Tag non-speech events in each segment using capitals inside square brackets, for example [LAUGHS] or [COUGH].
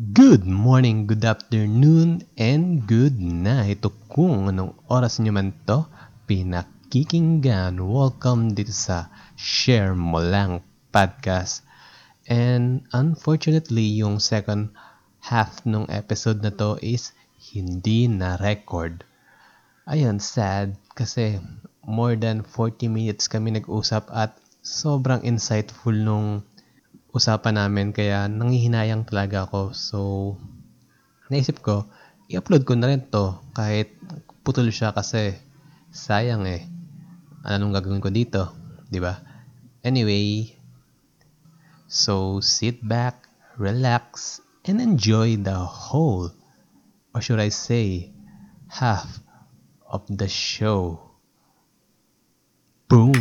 Good morning, good afternoon, and good night. O kung anong oras nyo man to, pinakikinggan. Welcome dito sa Share Mo Lang Podcast. And unfortunately, yung second half ng episode na to is hindi na record. Ayun, sad kasi more than 40 minutes kami nag-usap at sobrang insightful nung usapan namin kaya nangihinayang talaga ako. So, naisip ko, i-upload ko na rin to kahit putol siya kasi sayang eh. Ano nung gagawin ko dito, di ba? Anyway, so sit back, relax, and enjoy the whole, or should I say, half of the show. Boom!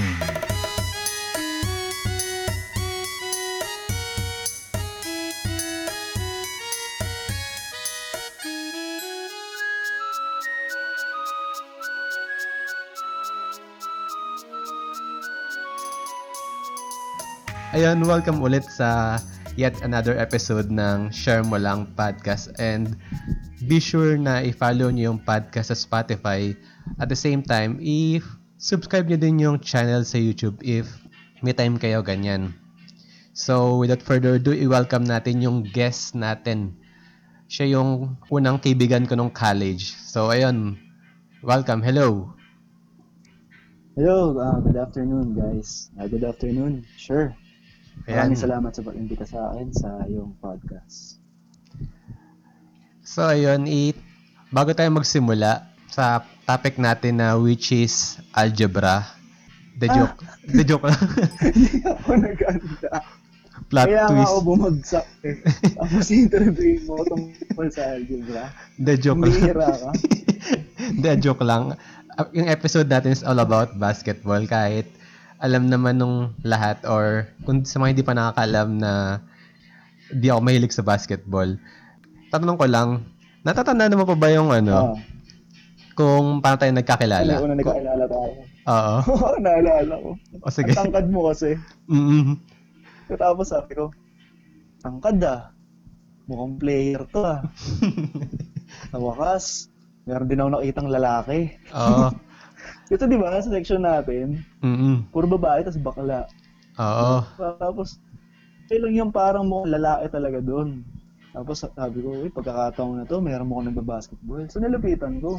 Ayun, welcome ulit sa yet another episode ng Share Mo Lang Podcast. And be sure na i-follow nyo yung podcast sa Spotify. At the same time, i-subscribe nyo din yung channel sa YouTube if may time kayo ganyan. So, without further ado, i-welcome natin yung guest natin. Siya yung unang kaibigan ko nung college. So, ayun. Welcome. Hello. Hello, uh, good afternoon guys. Uh, good afternoon. Sure. Ayan. Maraming salamat sa pag-imbita sa akin sa iyong podcast. So, ayun, i bago tayo magsimula sa topic natin na which is algebra. The Ah. joke. The joke lang. [LAUGHS] Hindi ako naganda. Plot Kaya nga twist. ako bumagsak eh. Tapos [LAUGHS] interviewin mo tungkol sa algebra. The joke lang. Bihira ka. [LAUGHS] The joke lang. Yung episode natin is all about basketball kahit alam naman nung lahat or kung sa mga hindi pa nakakaalam na di ako mahilig sa basketball. Tatanong ko lang, natatandaan mo pa ba yung ano, Ah, kung paano tayo ano nagkakilala? yung una nagkakilala tayo? [LAUGHS] Oo. Naalala ko. O sige. Ang tangkad mo kasi. Mm-mm. Tapos sabi ko, tangkad ah. Mukhang player to ah. [LAUGHS] Sa wakas, meron din ako nakitang lalaki. Oo. [LAUGHS] Ito di ba, sa section natin, Mm-mm. puro babae, tapos bakla. Oo. Tapos, okay lang yung parang mo lalaki talaga doon. Tapos sabi ko, uy, pagkakataon na to, mayroon mo ko nagbabasketball. So nilapitan ko.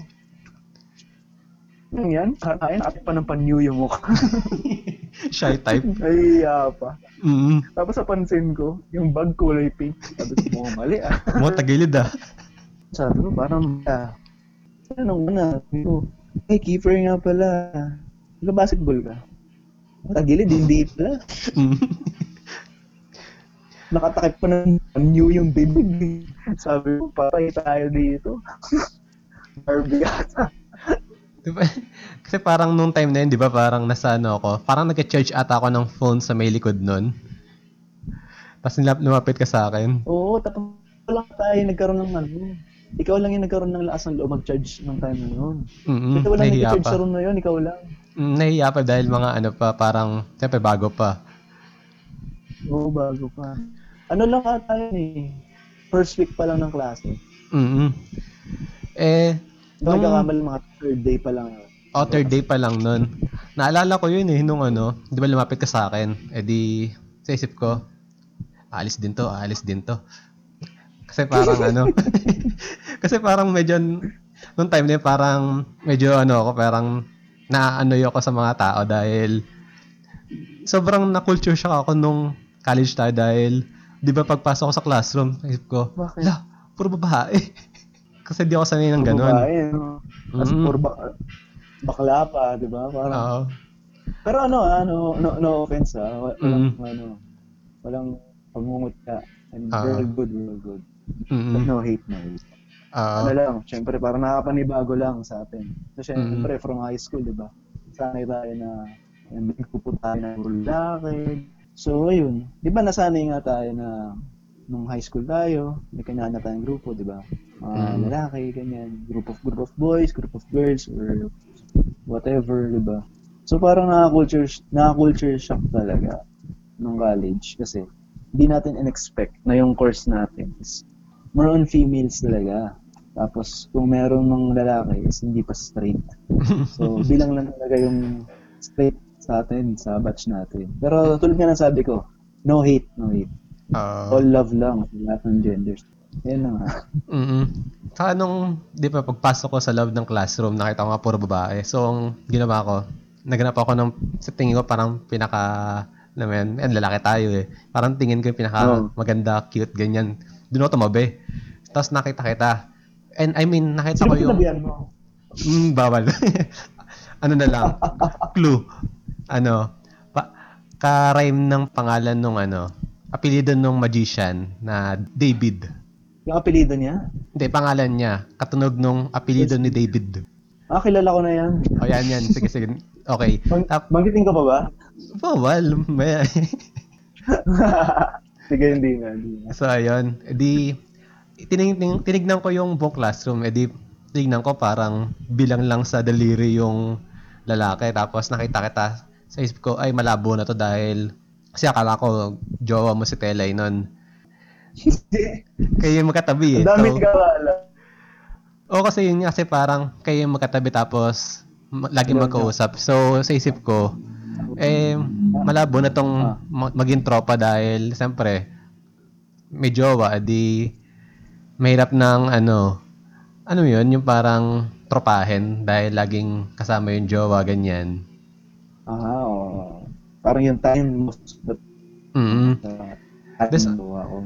Yung yan, kakain, ate pa ng panyo yung mukha. [LAUGHS] Shy type. [LAUGHS] Ay, pa. Mm. Tapos napansin ko, yung bag kulay pink. Sabi ko, mukhang mali ah. Mo tagilid ah. Sabi ko, parang, ah, ano na, sabi ko, hey, keeper nga pala. Nagbabasketball ka? Tagilid, hindi pala. [LAUGHS] Nakatakip pa ng new yung bibig. Sabi ko, patay tayo dito. [LAUGHS] Barbie ata. Diba? Kasi parang nung time na yun, di ba, parang nasa ano ako, parang nag-charge ata ako ng phone sa may likod nun. Tapos nilap, lumapit ka sa akin. Oo, tapos lang tayo nagkaroon ng ano. Ikaw lang yung nagkaroon ng lakas ng loob mag-charge ng time na yun. Mm-mm, Kasi wala nahiya nag-charge pa. sa room na yun, ikaw lang. Mm, nahiya pa dahil mga ano pa, parang, siyempre bago pa. Oo, bago pa. Ano lang ata yun eh. First week pa lang ng klase. Mm Eh, Nung... nung, Nagkakamali mga third day pa lang yun. oh, third day pa lang nun. Naalala ko yun eh, nung ano, di ba lumapit ka sa akin? Eh di, sa isip ko, alis din to, alis din to. Kasi parang ano, [LAUGHS] kasi parang medyo, nung time na yun, parang medyo ano ako, parang naano ako sa mga tao dahil sobrang na-culture shock ako nung college tayo dahil, di ba pagpasok ko sa classroom, isip ko, Bakit? la, puro babae. [LAUGHS] kasi di ako sanay ng Puro ganun. babae, no? Tapos Mm. puro bak- bakla pa, di ba? Parang, Oo. Pero ano, ano, no, no offense ah. Wa- Walang, Mm. ano, walang pamungot ka. And Ah. real good, real good. Mm-mm. no hate, no hate. Oo. Ano lang, syempre parang nakapanibago lang sa atin. So syempre Mm. from high school, di ba? Sanay tayo na nagpupunta tayo ng lalaki. So ayun, di ba nasanay nga tayo na nung high school tayo, may kanya na tayong grupo, di ba? Mga Mm. lalaki, ganyan. Group of group of boys, group of girls, or whatever, di ba? So parang naka-culture, naka-culture shock talaga nung college kasi hindi natin in-expect na yung course natin is more on females talaga. Tapos, kung meron ng lalaki, is hindi pa straight. [LAUGHS] So, bilang lang talaga yung straight sa atin, sa batch natin. Pero tulad nga ng sabi ko, no hate, no hate. Ah, All love lang sa lahat ng genders. Yan na nga. mm Saka nung, di ba, pagpasok ko sa loob ng classroom, nakita ko nga puro babae. So, ang ginawa ko, naganap ako ng, sa tingin ko parang pinaka, naman, eh, lalaki tayo eh. Parang tingin ko yung pinaka Oo. maganda, cute, ganyan. Doon ako tumabi. Tapos nakita kita. And I mean, nakita Sino ko yung... pinabihan mo? Mm, bawal. [LAUGHS] ano na lang. Clue. Ano, pa, ka-rhyme ng pangalan nung ano, apelido nung magician na David. Yung apelido niya? Hindi, pangalan niya. Katunog nung apelido ni David. Ah, kilala ko na yan. O yan, yan. Sige, sige. Okay. Bang- Tap, banggitin ko pa ba? bawal. May- [LAUGHS] Sige, hindi na. Hindi na. so, ayun. E di, tinig, tinig- tinignan ko yung buong classroom. E di, tinignan ko parang bilang lang sa daliri yung lalaki. Tapos nakita kita sa isip ko, ay malabo na to dahil kasi akala ko jowa mo si Telay nun. Kayo yung magkatabi eh. Ang dami So, ka alam. Oo, kasi yun kasi parang kayo yung magkatabi tapos lagi magkausap. So, sa isip ko, eh, malabo na tong ma- maging tropa dahil, siyempre, may jowa, di mahirap ng ano, ano yun, yung parang tropahin dahil laging kasama yung jowa, ganyan. Ah, oo. Parang yung time most of the Mm uh, Des- ating gawa ko.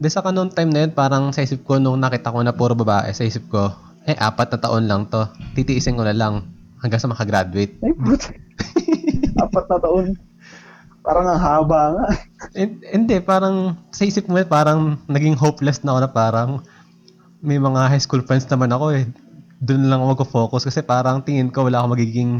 Di saka noong time na yun, parang sa isip ko, nung nakita ko na puro babae, sa isip ko, eh, apat na taon lang to. Titiisin ko na lang hanggang sa makagraduate. Ay, puto. [LAUGHS] Apat na taon. Parang ang haba nga. Hin- Hindi, parang sa isip mo, eh, parang naging hopeless na ako na parang may mga high school friends naman ako eh. Doon lang ako mag-focus kasi parang tingin ko wala akong magiging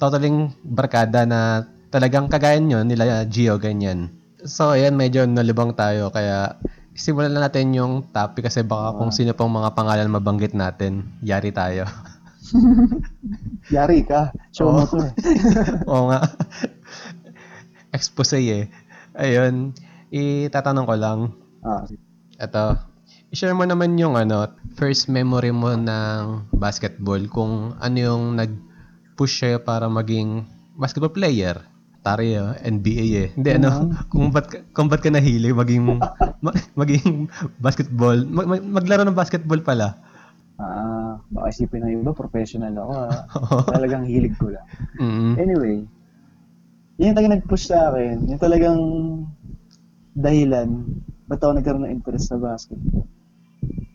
totaling barkada na talagang kagaya nyo, nila Gio, ganyan. So, ayan, medyo nalibang tayo. Kaya, simulan na natin yung topic kasi baka kung sino pang mga pangalan mabanggit natin, yari tayo. [LAUGHS] [LAUGHS] Yari ka. Show Oo. mo to. eh. [LAUGHS] Oo nga. Expose eh. Ayun, itatanong ko lang, Ah, Ito, i-share mo naman yung ano, first memory mo ng basketball kung ano yung nag-push sa'yo para maging basketball player. Tari, ah, NBA eh. Hindi, ano, kung ba't, ka- kung ba't ka nahilig maging, [LAUGHS] ma- maging basketball, mag- maglaro ng basketball pala. ah, baka isipin ng iba, professional ako. ah. [LAUGHS] Talagang hilig ko lang. mm Anyway, yun yung talagang nag-push sa akin. Yung talagang dahilan ba't ako nagkaroon ng interest sa basketball.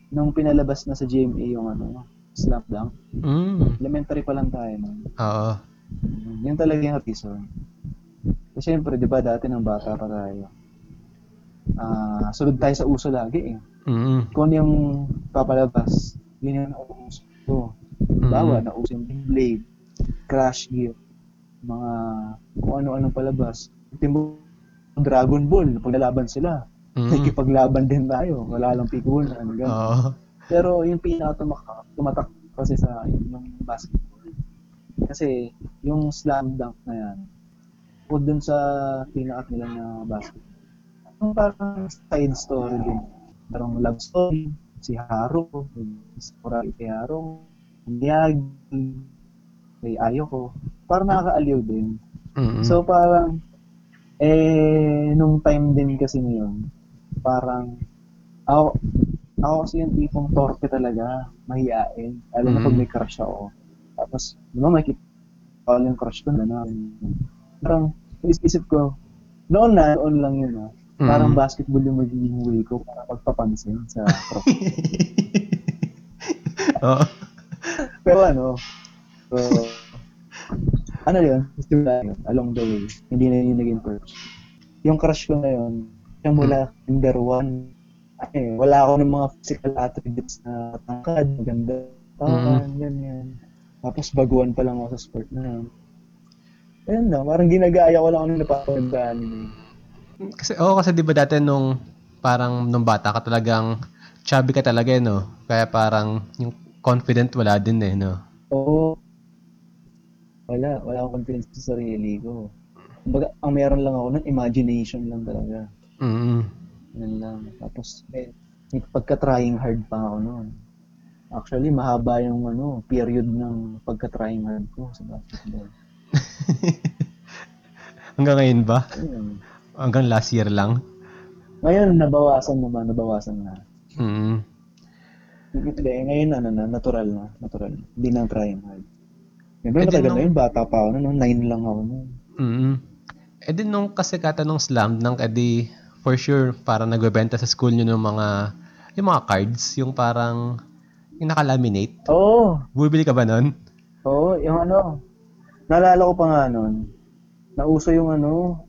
Nung pinalabas na sa GMA yung ano, slam dunk, Mm. elementary pa lang tayo. No? Oo. Yun talaga yung reason. Kasi syempre, di ba, dati ng bata pa tayo. Ah, sunod tayo sa uso lagi eh. Mm. Kung ano yung papalabas, yun yung nauuso. So, bawa, nauuso yung Blade, Crash Gear, mga kung ano-anong palabas. Ultimo, Dragon Ball, pag nalaban sila, Mm. nakikipaglaban din tayo. Wala lang pikulan, ano ganun. Oo. Pero yung pinaka tumatak, kasi sa yung basketball. Kasi yung slam dunk na yan, o dun sa pinaka nila na basketball. Parang side story din. Parang love story, si Haro, si Kuragi kay Haro, Miyagi, kay Ayoko. Parang nakakaaliw din. Mm. So parang, eh, nung time din kasi na yun, parang, ako, ako kasi yung tipong torpe talaga, mahihain. Lalo na pag Mm. may crush ako. Tapos, di ba makikita ko yung crush ko na na. Parang, isip ko, noon na, noon lang yun ah. Parang Mm. basketball yung magiging way ko para pagpapansin sa [LAUGHS] crush. Oo. Pero ano, so, ano yun, simula yun, along the way, hindi na yun naging first. Yung crush ko na yun, siya mula number one, ay, wala ako ng mga physical attributes na tangkad, maganda, tawan, ganyan. Tapos baguhan pa lang ako sa sport na yun. Ayun na, parang ginagaya ko lang ano napapanood sa anime. Kasi, oo, kasi di ba dati nung parang nung bata ka talagang chubby ka talaga, eh, no? Kaya parang yung confident wala din eh, no? Oo. Wala, wala akong confidence sa sarili ko. Kumbaga, ang meron lang ako nun, imagination lang talaga. Mm Yan lang. Tapos, eh, pagka-trying hard pa ako noon. Actually, mahaba yung ano, period ng pagka-trying hard ko sa basketball. [LAUGHS] Hanggang ngayon ba? Ayun. Hanggang last year lang? Ngayon, nabawasan naman, nabawasan na. Mm. Ngayon ano na, natural na, natural. Hindi na trying hard. Siyempre, Eh, matagal nung- na yun, bata pa ako noon, nine lang ako noon. Mm. Eh din nung kasikatan ng slam dunk, edi for sure parang nagbebenta sa school nyo ng mga yung mga cards, yung parang yung nakalaminate. Oo, Bumibili ka ba nun? oo, yung ano, naalala ko pa nga noon, nauso yung ano,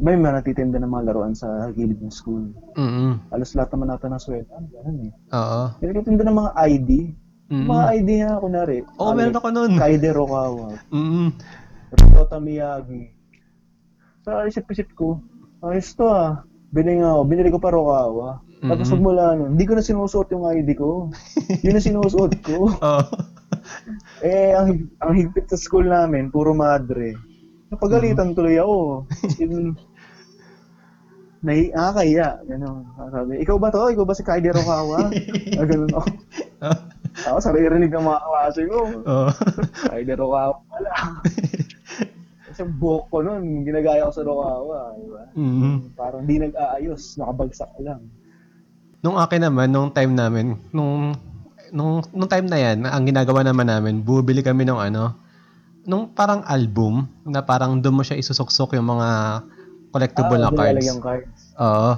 may mga natitinda ng mga laruan sa gilid ng school. Mm. Alos lahat naman natin ng sweta, ganun eh. Oo. May nagtitinda ng mga ID. Mm. Mga ID nga, kunwari. Oo, meron ako nun. Kaide Rokawa, Mm. Ryota Miyagi. Sa isip-isip ko, ayos to ah. Binili nga ako, binili ko pa Rokawa. Tapos Mhm. magmula nun, hindi ko na sinusuot yung ID ko. [LAUGHS] Yun na sinusuot ko. Oo. Eh, ang, ang higpit sa school namin, puro madre. Napagalitan tuloy ako. In, [LAUGHS] Nahi, ah. Ganun. Sabi, ikaw ba to? Ikaw ba si Kaide Rokawa? [LAUGHS] ah, ganun ako. [LAUGHS] Ako, saririnig ng mga klase ko. [LAUGHS] Oo. Kaide Rokawa pala. Kasi buhok ko nun, ginagaya ko sa Rokawa. Di ba? Mm. Parang di nag-aayos, nakabagsak lang. Nung akin naman, nung time namin, nung nung nung time na yan, ang ginagawa naman namin, bubili kami ng ano, nung parang album na parang doon mo siya isusuksok yung mga collectible na Ah, cards. nilalagyan cards. Oo.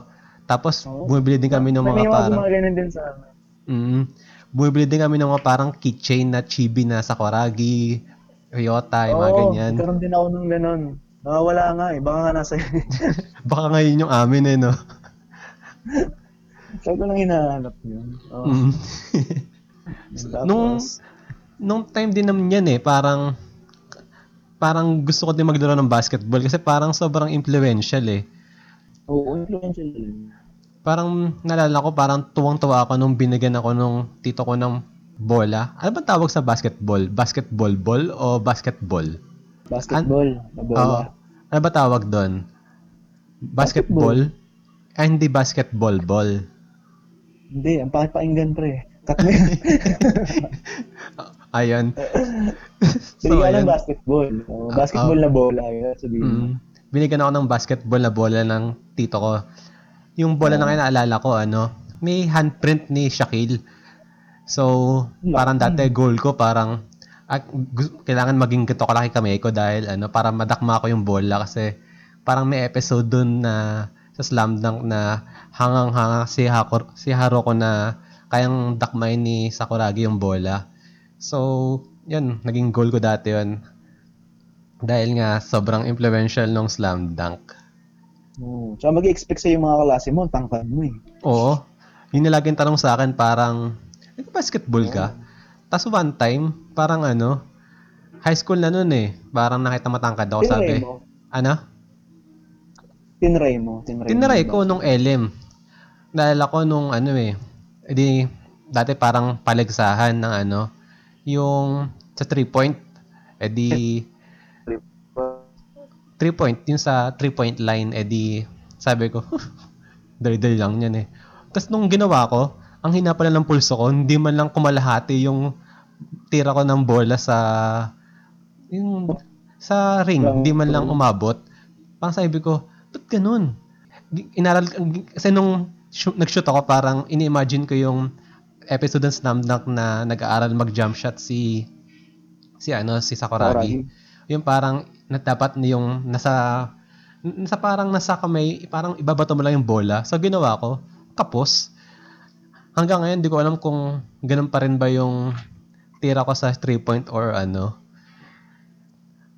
Tapos Oo. bumibili din kami ng May mga mga parang mga ganun din sa amin. mm, bumibili din kami ng mga parang keychain na chibi na Sakuragi, Ryota, yung mga Oo, ganyan. nagkaroon din ako ng ganun. Nakawala nga eh, baka nga nasa [LAUGHS] Baka ngayon yung amin eh, no? [LAUGHS] Sabi ko lang hinahanap yun. Oo. Mm. [LAUGHS] Tapos, nung nung time din naman yan eh, parang parang gusto ko din maglaro ng basketball kasi parang sobrang influential eh. Oo, influential. Parang nalala ko parang tuwang-tuwa ako nung binigyan ako nung tito ko ng bola. Ano ba tawag sa basketball? Basketball ball o basketball? Basketball, na bola. Oo. Ano ba tawag doon? Basketball? Ah, hindi basketball ball. Hindi, ang pakinggan pre. Mo yun. Ayun. Binigyan ayun. ng basketball. Oo, basketball na bola. Yun, sabihin. Mm. Binigyan ako ng basketball na bola ng tito ko. Yung bola na naalala ko, ano, may handprint ni Shaquille. So, parang dati goal ko, parang at, kailangan maging ganito kalaki kamay ko dahil ano, para madakma ko yung bola kasi parang may episode dun na sa slam dunk na hangang-hanga si, Hakor, si Haroko na kayang dakmay ni Sakuragi yung bola. So, yun, naging goal ko dati yun. Dahil nga, sobrang influential ng slam dunk. Oo. Tsaka mag-expect sa'yo yung mga klase mo, ang tangkad mo eh. Oo. Yun yung laging tanong sa akin, parang, nag-basketball ka? Tapos one time, parang ano, high school na nun eh. Parang nakita matangkad ako, Tinry sabi. mo. Ano? Tinry mo. Tinry, Tinry mo ko nung LM. Naalala ko nung ano eh, edi, dati parang paligsahan ng ano, yung sa 3 point, edi, 3 point, yung sa 3 point line, edi, sabi ko, [LAUGHS] dali-dali lang yan eh. Tapos nung ginawa ko, ang hina pala ng pulso ko, hindi man lang kumalahati yung tira ko ng bola sa yung sa ring, hindi man lang umabot. Parang sabi ko, ba't ganun? Inaral, kasi nung shoot, nag-shoot ako, parang ini-imagine ko yung episode ng Slam Dunk na nag-aaral mag-jump shot si si ano, si Sakuragi. Yung parang na dapat na yung nasa nasa parang nasa kamay, parang ibabato mo lang yung bola. So ginawa ko, kapos. Hanggang ngayon, di ko alam kung ganun pa rin ba yung tira ko sa 3 point or ano.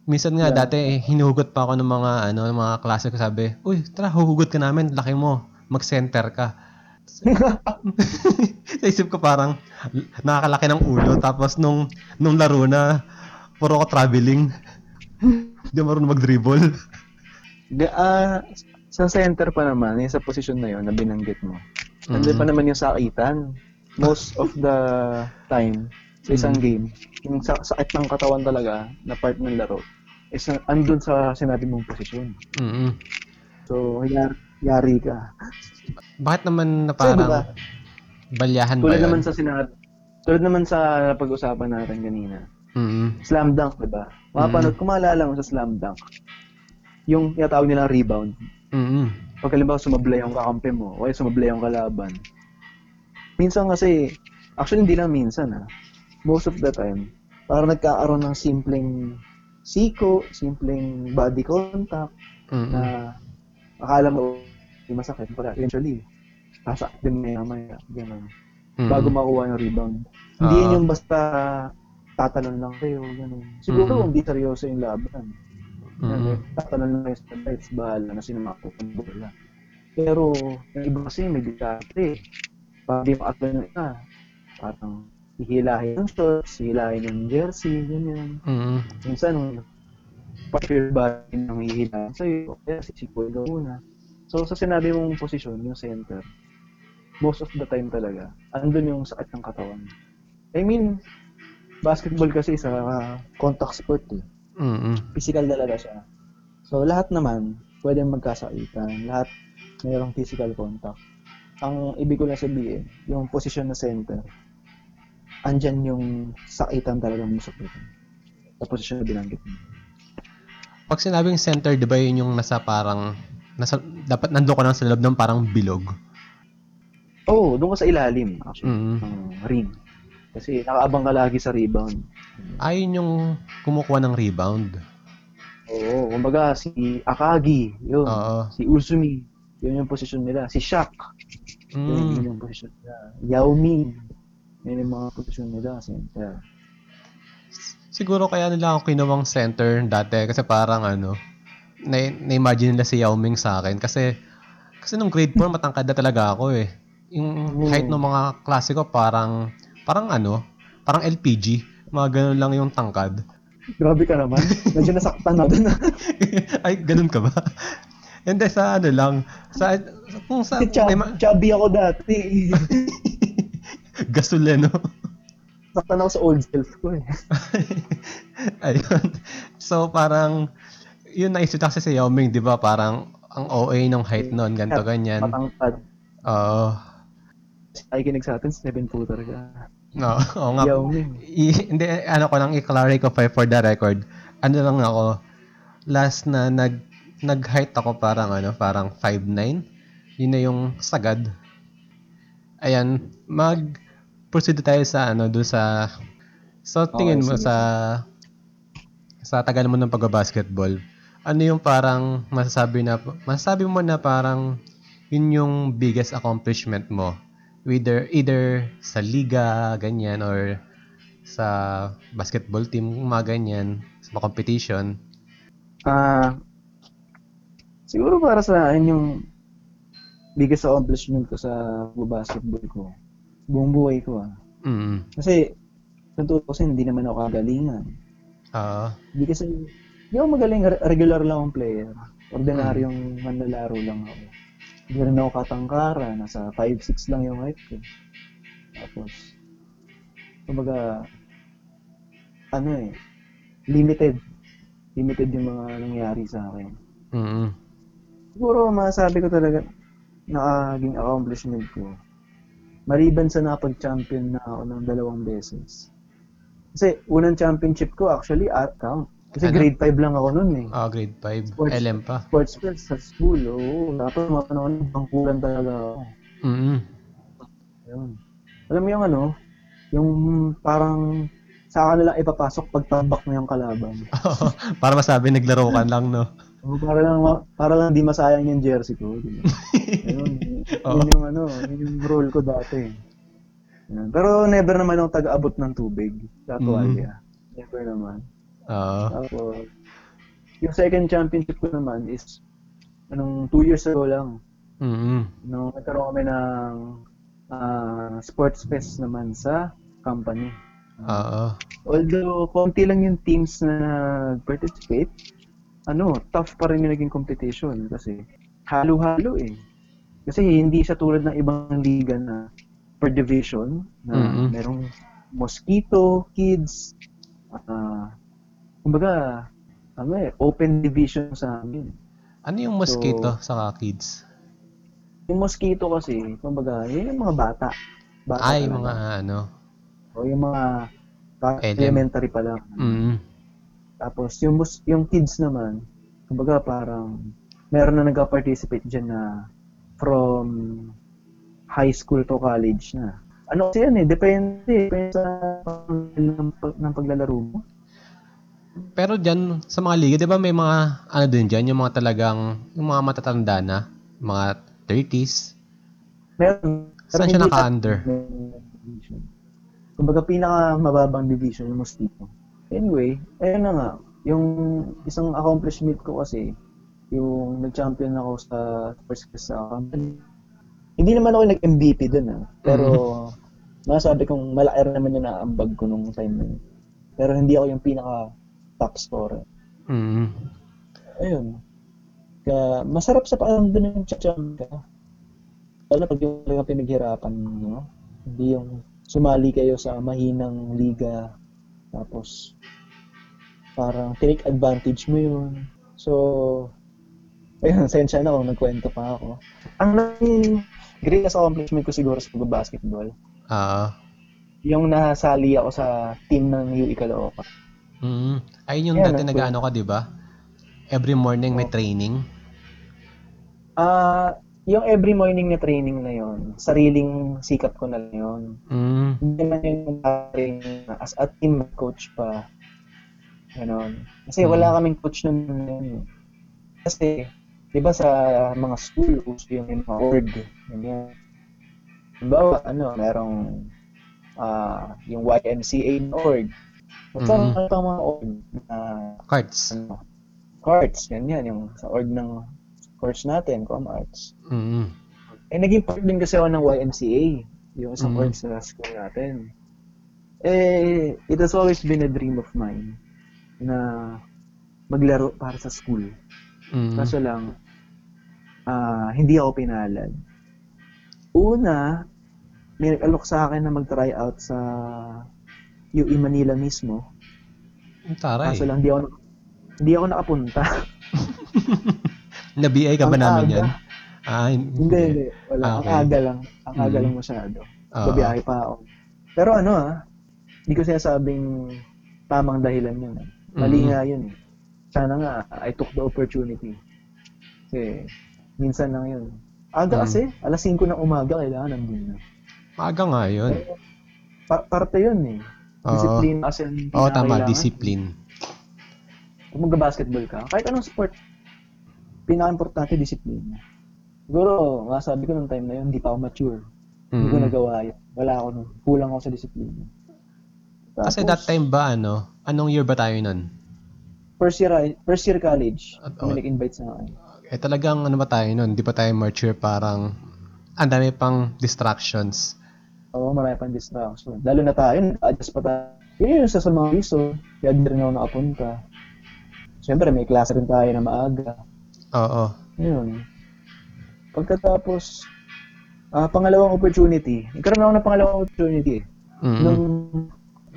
Minsan nga Yeah. dati hinuhugot pa ako ng mga ano ng mga klase ko sabi, "Uy, tara huhugot ka namin, laki mo, mag-center ka." [LAUGHS] sa isip ko parang nakakalaki ng ulo tapos nung nung laro na puro ko traveling. Hindi marunong mag-dribble. Di, ah, sa center pa naman, yung sa posisyon na yun na binanggit mo. Nandiyan Mm. pa naman yung sakitan. Most of the time, sa isang game, yung sa sakit ng katawan talaga na part ng laro, is andun sa sinabi mong posisyon. Mm. So, yari, yari ka. Bakit naman na Kasi parang diba, Balyahan ba Tulad yun? naman sa sinabi, tulad naman sa pag-usapan natin kanina. Mm-mm. Slam dunk, di ba? Mapanood, kung maalala mo sa slam dunk, yung tinatawag nilang rebound. Mm-mm. Pag halimbawa sumablay yung kakampi mo, o sumablay yung kalaban. Minsan kasi, actually hindi lang minsan ha, most of the time, parang nagkakaroon ng simpleng siko, simpleng body contact, Mm-mm. na akala mo hindi masakit, pero eventually, sasakit din maya maya, gano'n. Mm-mm. Bago makuha yung rebound. Hindi Ah. yun yung basta tatalon lang kayo, gano'n. Siguro kung hindi seryoso yung laban. Mm-mm. Tatalon lang kayo sa lights, bahala na sino makakuha ng bola. Pero, yung iba kasi may dikate. Pag di makatalon yung isa, parang hihilahin yung shorts, hihilahin yung jersey, ganyan. Mm-mm. Minsan, your body nang hihilahin sa'yo, kaya sisipol ka muna. So, sa sinabi mong posisyon, yung center, most of the time talaga, andun yung sakit ng katawan. I mean, basketball kasi sa contact sport eh. Mm-mm. Physical talaga siya. So, lahat naman, pwedeng magkasakitan. Lahat mayroong physical contact. Ang ibig ko lang sabihin, yung posisyon na center, andyan yung sakitan talaga mo sa Sa posisyon na binanggit mo. Pag sinabing center, di ba yun yung nasa parang, nasa, dapat nandun ka lang sa loob ng parang bilog? Oo, oh, doon ka sa ilalim, actually, Mm. ng ring. Kasi nakaabang ka lagi sa rebound. Ayun yung kumukuha ng rebound. Oo, kumbaga si Akagi, yun. Oo. Si Uzumi, yun yung posisyon nila. Si Shaq, yun, Mm. yun yung posisyon nila. Yao Ming, yun yung mga posisyon nila. Center. Siguro kaya nila ako kinuwang center dati kasi parang ano, na, na-imagine nila si Yao Ming sa akin kasi kasi nung grade 4 matangkad na talaga ako eh. Yung Mm. height ng mga klase ko parang parang ano, parang LPG. Mga ganun lang yung tangkad. Grabe ka naman. Medyo nasaktan na doon. [LAUGHS] Ay, ganun ka ba? Hindi, sa ano lang. Sa, kung sa, Kasi chub, ma- chubby ako dati. [LAUGHS] gasoleno. Saktan ako sa old self ko eh. [LAUGHS] Ayun. So, parang, yun naisip ko kasi si Yao Ming, di ba? Parang, ang OA ng height noon, ganito, ganyan. Matangkad. Oo. Ay, kinig sa atin, 7 footer ka. No, [LAUGHS] oo nga. Yao Ming. I- hindi, ano ko lang, i-clarify ko for the record. Ano lang ako, last na nag, nag-height ako parang ano, parang 5'9". Yun na yung sagad. Ayan, mag proceed tayo sa ano, do sa So, tingin Okay, mo sige, sa sa tagal mo ng pagbabasketball, ano yung parang masasabi na masasabi mo na parang yun yung biggest accomplishment mo either either sa liga ganyan or sa basketball team mga ganyan sa mga competition Ah, siguro para sa akin yung biggest accomplishment ko sa basketball ko. Buong buhay ko ah. mm Kasi, sa kasi hindi naman ako kagalingan. ah Hindi kasi, hindi ako magaling, re- regular lang akong player. Ordinaryong manlalaro lang ako. Hindi rin ako katangkara, nasa 5'6 lang yung height ko. Tapos, kumbaga, ano eh, limited. Limited yung mga nangyari sa akin. mm Siguro masabi ko talaga naging accomplishment ko. Maliban sa napag-champion na ako ng dalawang beses. Kasi unang championship ko actually at count. Kasi Ano? grade 5 lang ako noon eh. ah grade 5 Sports. LM pa Sports fest sa school, oo. Tapos mga panahon, bangkulan talaga ako. mm Ayun. Alam mo yung ano, yung parang sa akin nila ipapasok pag tambak na yung kalaban. [LAUGHS] para masabi naglaro ka lang no [LAUGHS] Oo, para lang para lang di masayang yung jersey ko. Di ba? [LAUGHS] Ayun, yun yung ano, yun yung role ko dati. Yan. Pero never naman ako taga-abot ng tubig sa Mm. tuwalya. Never naman. Ah Tapos, yung second championship ko naman is anong two years ago lang. mm Nung nagkaroon kami ng ah, sports fest naman sa company. ah Although, konti lang yung teams na nag-participate, ano, tough pa rin yung naging competition kasi halo-halo eh. Kasi hindi siya tulad ng ibang liga na per division na Mhm. merong mosquito, kids, ah kumbaga, ano eh, open division sa amin. ano yung mosquito sa kids Yung mosquito kasi, kumbaga, yun yung mga bata. Bata Ay, talaga. mga ano. O yung mga LM. elementary pa lang. Mm. Tapos yung yung kids naman, kumbaga parang meron na nag-participate dyan na from high school to college na. Ano kasi yan eh, depende, depende sa ng, ng paglalaro mo. Pero dyan, sa mga liga, di ba may mga, ano din dyan, yung mga talagang, yung mga matatanda na, mga 30s. Meron. Saan siya naka-under? Kumbaga pinaka mababang division yung Mosquito. Anyway, ayun na nga. Yung isang accomplishment ko kasi, yung nag-champion ako sa first class sa company. Hindi naman ako nag-MVP dun ah. Pero, masabi kong malaki naman yung naambag ko nung time na yun. Pero hindi ako yung pinaka top scorer. Mm. Ayun. Kaya, masarap sa pakiramdam yung champion ka. Lalo pag yung pinaghirapan mo, hindi yung sumali kayo sa mahinang liga, tapos parang take advantage mo yun. So, ayun, [LAUGHS] sensya na ako, nagkwento pa ako. Ang naging greatest accomplishment ko siguro sa pag-basketball, Ah. yung nasali ako sa team ng UE Caloocan. Mm. Ayun yung Yan, dati ang nag-ano ka, di ba? Every morning may Oh. training. Ah, yung every morning na training na yon, sariling sikap ko na yun. Mm. Hindi naman yung paring as a team coach pa. Ganon. Kasi Mm. wala kaming coach nun. nun. Kasi, di ba sa mga school, uso yung mga org. Ganyan. Halimbawa, ano, merong ah yung YMCA org. Basta Mhm. ano pang mga org na Cards. ano, courts, ganyan, yung sa org ng course natin, ComArts. Mm. Eh, naging part din kasi ako ng YMCA, yung isang Mm. org sa school natin. Eh, it has always been a dream of mine na maglaro para sa school. Mm. Kaso lang, ah, hindi ako pinalad. Una, may nag-alok sa akin na mag-try out sa UE Manila mismo. Ang Taray. Kaso lang, hindi ako, hindi ako nakapunta. [LAUGHS] Na-BI ka ba Ang namin aga. yan? Ah, Hindi, hindi. Wala. Ah, Ang okay. aga lang. Ang aga Mm. lang masyado. Oo. Babiyahe pa ako. Pero ano ah, hindi ko sinasabing tamang dahilan yun. ah. Mali Mhm. nga yun. eh. Sana nga, I took the opportunity. Kasi, minsan lang yun. Aga Mhm. kasi, alas 5 ng umaga, kailangan nandun na. Maaga nga yun. Pa- parte yun eh. Discipline kasi ang Oo, tama. Discipline. Kung mag-basketball ka, kahit anong sport, pinaka-importante discipline. Siguro, nga sabi ko nung time na yun, hindi pa ako mature. Hindi ko Mm. nagawa yun. Wala ako nun. Kulang ako sa disiplina. Kasi Tapos, that time ba, ano? Anong year ba tayo nun? first year, first year college, At- oh. nag-invite sa akin. Eh talagang ano ba tayo nun? Di pa tayo mature parang ang dami pang distractions. Oo, marami pang distraction. Lalo na tayo, adjust pa tayo. Yun yung isa sa mga reason, kaya di rin ako nakapunta. Siyempre, may klase rin tayo na maaga. Oo. Yun. Pagkatapos, ah pangalawang opportunity. Nagkaroon ako ng pangalawang opportunity eh. Mm. Nung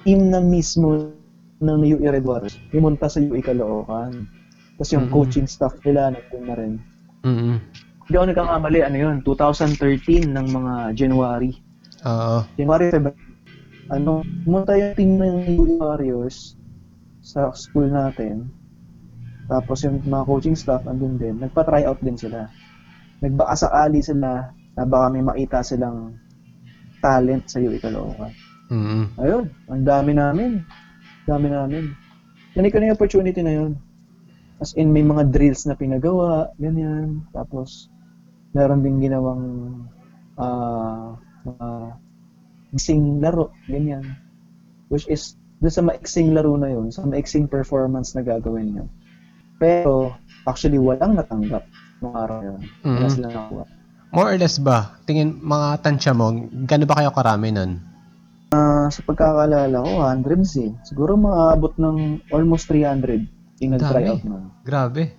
team na mismo ng UE Red Warriors, pumunta sa UE Caloocan. Tapos yung Mhm. coaching staff nila, nandun na rin. Mm. Hindi ako nagkakamali, ano yun, 2013 ng mga January. Oo. January, February. Ano, pumunta yung team ng UE Warriors sa school natin. Tapos yung mga coaching staff andun din. Nagpa-try out din sila. Nagbaka sakali sila na baka may makita silang talent sa UE Caloocan. Mm. Ayun, ang dami namin. Dami namin. Ganito na yung opportunity na yun. As in, may mga drills na pinagawa, ganyan. Tapos, meron din ginawang ah mga mixing laro, ganyan. Which is, doon sa maiksing laro na yun, sa maiksing performance na gagawin nyo. Pero, actually, walang natanggap nung araw yun. Wala Mm. sila nakuha. More or less ba? Tingin mga tansya mo, gano'n ba kayo karami nun? Ah, sa pagkakaalala ko, hundreds eh. Siguro mga abot ng almost 300 yung nag-try out na. Grabe.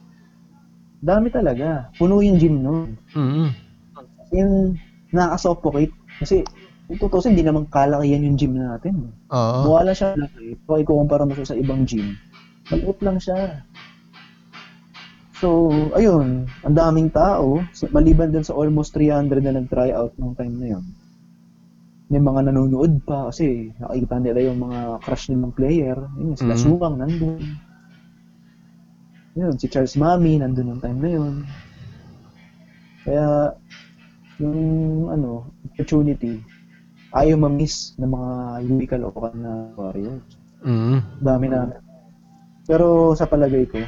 Dami talaga. Puno yung gym noon. Mm. Yung nakaka-suffocate. Kasi, kung tutusin, hindi naman kalakihan yung gym natin. Oo. Lang siya laki. Kung ikukumpara mo siya sa ibang gym, maliit lang siya. So, ayun, ang daming tao. Maliban dun sa almost 300 na nag-try out nung time na yun. may mga nanonood pa kasi nakikita nila yung mga crush nilang player. Yun, sila Mhm. Sumang nandun. Yun, si Charles Mami nandun yung time na yun. Kaya, yung ano, opportunity, ayaw ma-miss ng mga UE Caloocan na Warriors. Mm. Dami na. Pero sa palagay ko,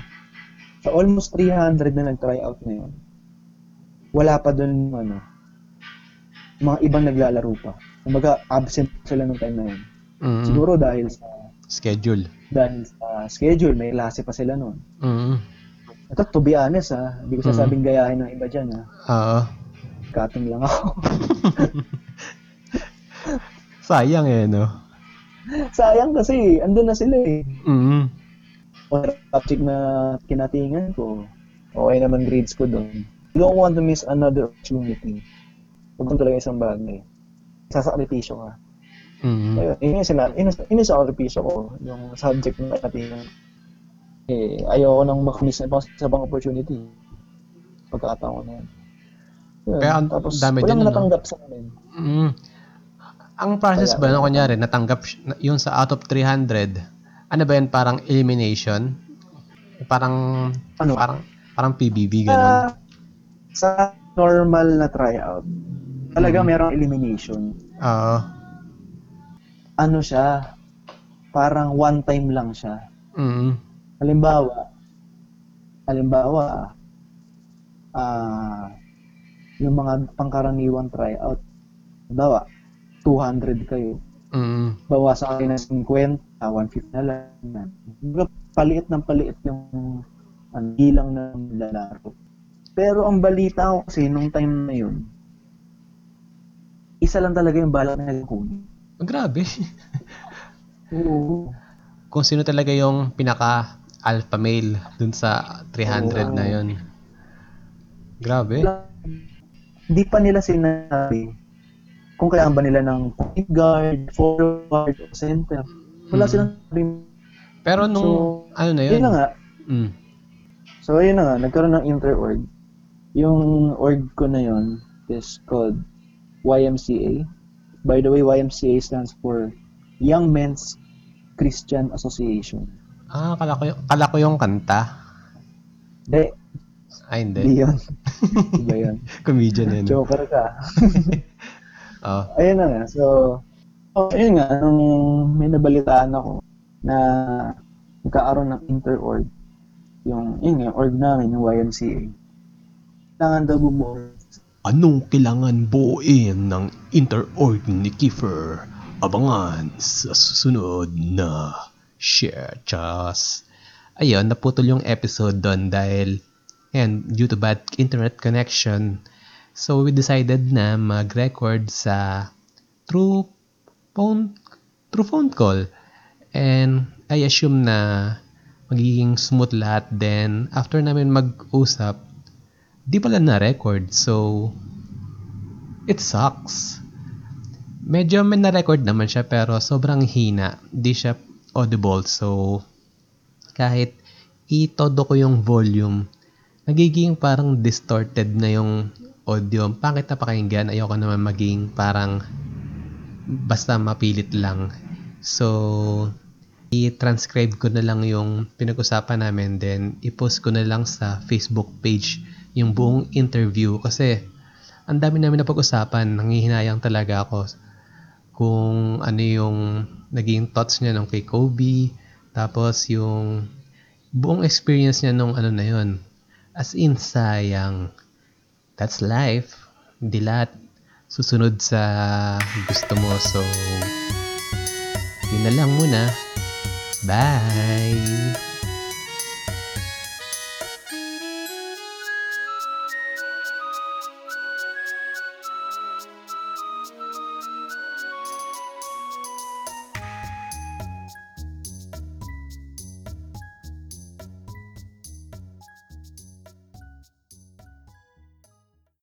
sa almost 300 na nag-try out na yun, wala pa dun, ano, mga ibang naglalaro pa. Kumbaga, absent sila nung time na yun. Mm. Siguro dahil sa Schedule. dahil sa schedule, may klase pa sila noon. Mm. Ito, to be honest ha, hindi ko Mm. sasabing gayahin ng iba dyan ha. Oo. Cutting lang ako. [LAUGHS] Sayang eh, no? Sayang kasi, andun na sila eh. Mm. Kung subject na kinatingan ko, okay naman grades ko doon. I don't want to miss another opportunity. Huwag kang talaga isang bagay. Sasakripisyo ka. Mm. Ayun, yun yung sinabi, yun, yun yung sakripisyo ko, yung subject na kinatingan. Eh, ayoko nang makamiss na ibang sa ibang opportunity. Pagkakataon ko na yun. Yun, Kaya ang tapos, dami walang din, no? natanggap sa amin. Mm. Ang process Kaya- ba, no, kunyari, natanggap yung sa out of 300, ano ba yun, parang elimination? Parang, Ano? parang, parang PBB, ganun. Sa, sa normal na tryout, talaga Mm. merong elimination. Oo. Ano siya, parang one time lang siya. Mm. Halimbawa, halimbawa, ah, yung mga pangkaraniwang tryout, halimbawa, 200 kayo, Mm. bawasan kayo ng 50, 150 na lang. Paliit ng paliit yung ano, bilang ng lalaro. Pero ang balita ko kasi nung time na yun, isa lang talaga yung balak na kunin. Oh, Grabe. [LAUGHS] Oo. Kung sino talaga yung pinaka alpha male dun sa 300 na Oo. yun. Grabe. Hindi pa nila sinabi kung kailangan ba nila ng point guard, forward, o center. Wala Mm. silang sabi. Pero nung, So, ano na Yun yun? na nga. Mm. So, yun na nga. Nagkaroon ng inter-org. Yung org ko na yun is called YMCA. By the way, YMCA stands for Young Men's Christian Association. Ah, kala ko, yung, kala ko yung kanta. Hindi, Ay, hindi hindi. yun. [LAUGHS] Iba yun. Comedian yun. Joker ka. Oh. [LAUGHS] Ayun na nga. So, oh, ayun nga. Nung may nabalitaan ako na nagkaaroon ng inter-org, yung, yun nga, org namin, yung YMCA. Kailangan daw bumuo Anong kailangan buuin ng inter-org ni Kiefer? Abangan sa susunod na Share Chas. Ayun, naputol yung episode doon dahil and due to bad internet connection. So we decided na mag-record sa through phone through phone call. And I assume na magiging smooth lahat. Then after namin mag-usap, di pala na-record. So, it sucks. Medyo may na-record naman siya pero sobrang hina. Di siya audible. So, kahit itodo ko yung volume, nagiging parang distorted na yung audio. Pangit na pakinggan. Ayoko naman maging parang basta mapilit lang. So, i-transcribe ko na lang yung pinag-usapan namin then i-post ko na lang sa Facebook page yung buong interview kasi ang dami namin na pag-usapan nangihinayang talaga ako kung ano yung naging thoughts niya nung kay Kobe tapos yung buong experience niya nung ano na yun as in sayang. That's life. Hindi lahat susunod sa gusto mo. So yun na lang muna. Bye!